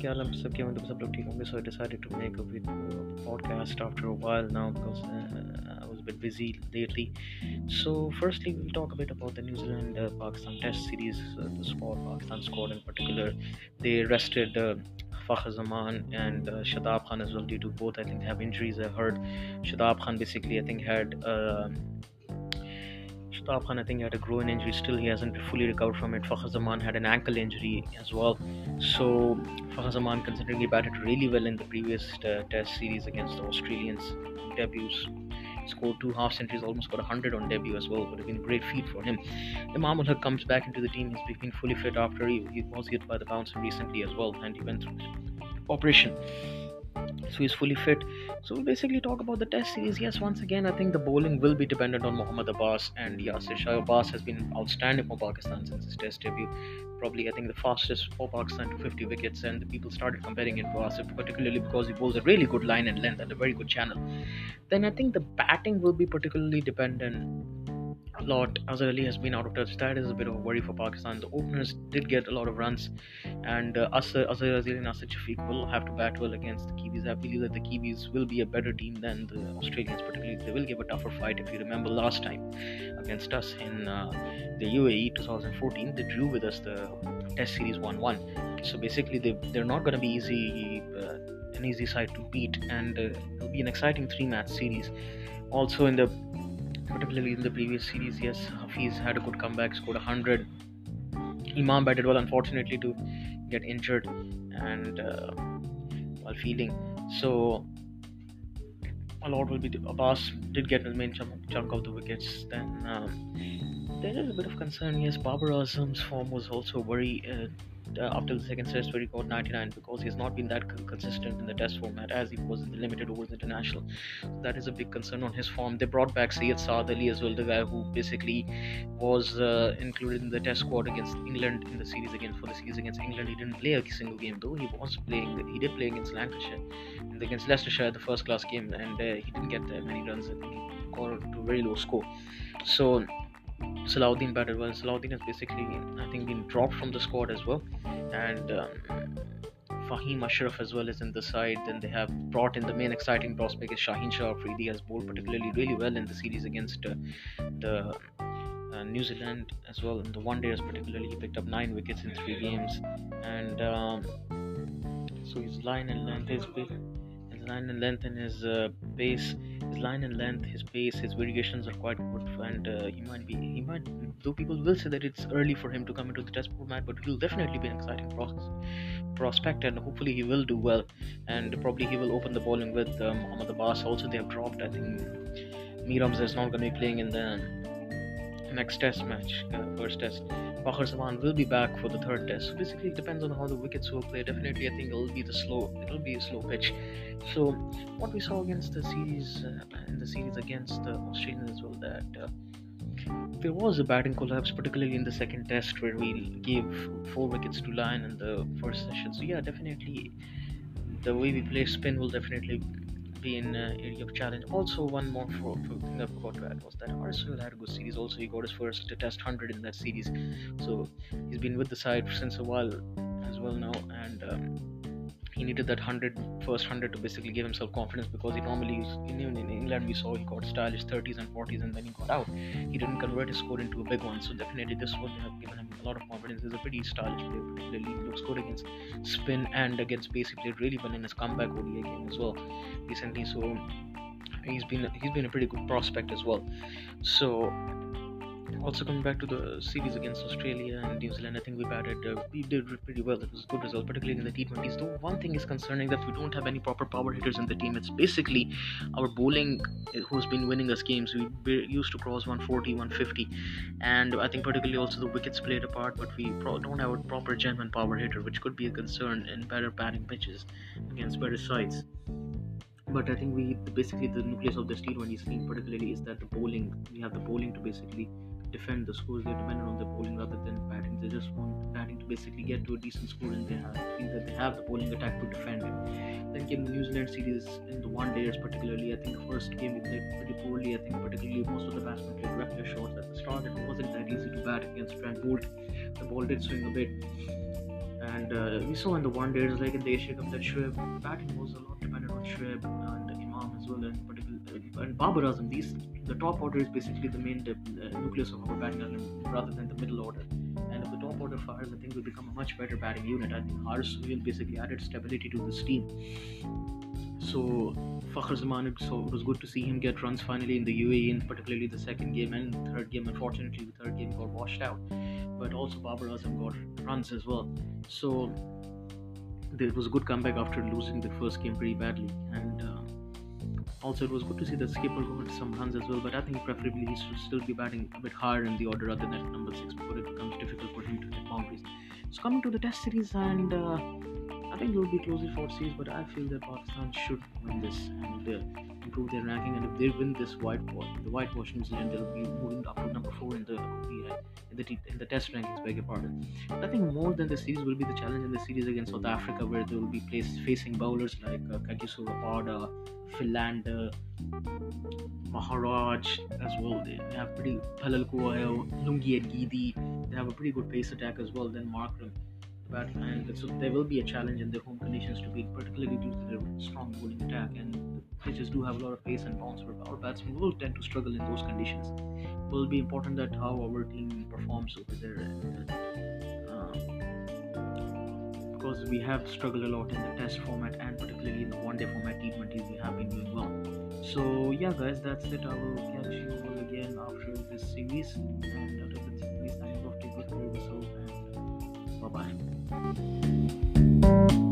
کیا حال ہے؟ سب کے مطلب سب لوگ ٹھیک ہوں گے۔ So decided to make a podcast after while now because busy lately so firstly we'll talk about about the New Zealand Pakistan test series squad Pakistan squad in particular they rested Fakhar Zaman and uh, Shadab Khan as well due to both I think have injuries I heard. Shadab Khan basically I think uh, Khan, I think, he had a groin injury. Still, he hasn't fully recovered from it. Fakhar Zaman had an ankle injury as well. So, Fakhar Zaman, considering he batted really well in the previous uh, Test series against the Australians, debuts, scored two half centuries, almost got 100 on debut as well. Would have been a great feat for him. Imam Haq comes back into the team. He's been fully fit after he, he was hit by the bouncer recently as well, and he went through the operation so he's fully fit. So we'll basically talk about the test series. Yes, once again, I think the bowling will be dependent on Mohammad Abbas and Yasir Shah. Abbas has been outstanding for Pakistan since his test debut. Probably, I think, the fastest for Pakistan to 50 wickets, and the people started comparing him to Asif, particularly because he bowls a really good line and length and a very good channel. Then I think the batting will be particularly dependent lot. Azhar Ali has been out of touch. That is a bit of a worry for Pakistan. The openers did get a lot of runs, and uh, Azhar, Azhar Azhar and Asad Shafiq will have to bat well against the Kiwis. I believe that the Kiwis will be a better team than the Australians, particularly. They will give a tougher fight. If you remember last time against us in uh, the UAE 2014, they drew with us the Test Series 1-1. So basically, they they're not going to be easy. Uh, an easy side to beat, and uh, it'll be an exciting three-match series. Also, in the particularly in the previous series. Yes, Hafiz had a good comeback, scored 100. Imam batted well, unfortunately, to get injured and uh, while fielding. So, a lot will be. Abbas did get the main chunk, of the wickets. Then um, there is a bit of concern. Yes, Babar Azam's form was also very. Uh, uh, after the second test where he got 99 because he's not been that consistent in the test format as he was in the limited overs international. So that is a big concern on his form. They brought back Syed Saad Ali as well, the guy who basically was uh, included in the test squad against England in the series against for the series against England. He didn't play a single game though. He was playing. He did play against Lancashire and against Leicestershire the first class game, and uh, he didn't get many runs. He got to a very low score. So Salahuddin batted well. Salahuddin has basically, I think, been dropped from the squad as well, and um, Fahim Ashraf as well is in the side. Then they have brought in the main exciting prospect is Shaheen Shah Afridi has bowled particularly really well in the series against uh, the uh, New Zealand as well. In the one days, particularly, he picked up nine wickets in three games, and um, so his line and length is big line and length and his uh, pace his line and length his pace his variations are quite good and uh, he might be he might though people will say that it's early for him to come into the test format but he'll definitely be an exciting process, prospect and hopefully he will do well and probably he will open the bowling with um, Mohammad Abbas. Also they have dropped I think Meerams is not going to be playing in the next test match, uh, first test. Fakhar Zaman will be back for the third test. So basically, it depends on how the wickets will play. Definitely, I think it'll be the slow. It'll be a slow pitch. So, what we saw against the series uh, in the series against the Australians as well that. Uh, there was a batting collapse, particularly in the second test where we gave four wickets to Lyon in the first session. So yeah, definitely the way we play spin will definitely be an uh, area of challenge. Also, one more for, thing I forgot to add was that Haris Sohail had a good series. Also, he got his first test hundred in that series, so he's been with the side since a while as well now, and. Um, he needed that 100 first 100 to basically give himself confidence because he normally even in England we saw he got stylish 30s and 40s and then he got out. He didn't convert his score into a big one so definitely this would have given him a lot of confidence. He's a pretty stylish player particularly he looks good against spin and against pace. He played really well in his comeback ODI game as well recently so he's been he's been a pretty good prospect as well. So also coming back to the series against Australia and New Zealand, I think we batted uh, we did pretty well. It was a good result, particularly in the T20s. Though one thing is concerning that we don't have any proper power hitters in the team. It's basically our bowling uh, who's been winning us games. We used to cross 140, 150, and I think particularly also the wickets played a part. But we pro- don't have a proper genuine power hitter, which could be a concern in better batting pitches against better sides but I think we basically the nucleus of this T20 team particularly is that the bowling we have the bowling to basically defend the scores. They're dependent on the bowling rather than batting. They just want batting to basically get to a decent score, and they have that they have the bowling attack to defend it. Then came the New Zealand series in the one days, particularly. I think the first game we played pretty poorly. I think particularly most of the batsmen played reckless shots at the start. It wasn't that easy to bat against Trent Boult. The ball did swing a bit. And uh, we saw in the one days, like in the Asia Cup, that Shoaib batting was a lot dependent on Shoaib and Imam as well, and and Babar Azam. These the top order is basically the main uh, nucleus of our batting element rather than the middle order. And if the top order fires, I think will become a much better batting unit. I think Haris will basically added stability to this team. So Fakhar Zaman, so it was good to see him get runs finally in the UAE, in particularly the second game and third game. Unfortunately, the third game got washed out, but also Babar Azam got runs as well. So it was a good comeback after losing the first game pretty badly, and also it was good to see that skipper got some runs as well. But I think preferably he should still be batting a bit higher in the order rather than at number six before it becomes difficult for him to hit boundaries. So coming to the Test series and. Uh, I think it will be closely fought series, but I feel that Pakistan should win this and uh, improve their ranking. And if they win this whitewash, the whitewash New Zealand, they'll be moving up to number four in the in the in the Test rankings. Beg your pardon. I think more than the series will be the challenge in the series against South Africa, where they will be placed facing bowlers like uh, Kagiso Rabada, Philander, Maharaj as well. They have pretty Palal Lungi Ngidi. They have a pretty good pace attack as well. Then Markram and so there will be a challenge in their home conditions to be particularly due to their strong bowling attack and pitches do have a lot of pace and bounce for our batsmen will tend to struggle in those conditions. It will be important that how our team performs over there and, uh, because we have struggled a lot in the test format and particularly in the one day format T20s we have been doing well. So yeah guys that's it. I will catch you all again after this series and after this series I hope to good and bye bye you.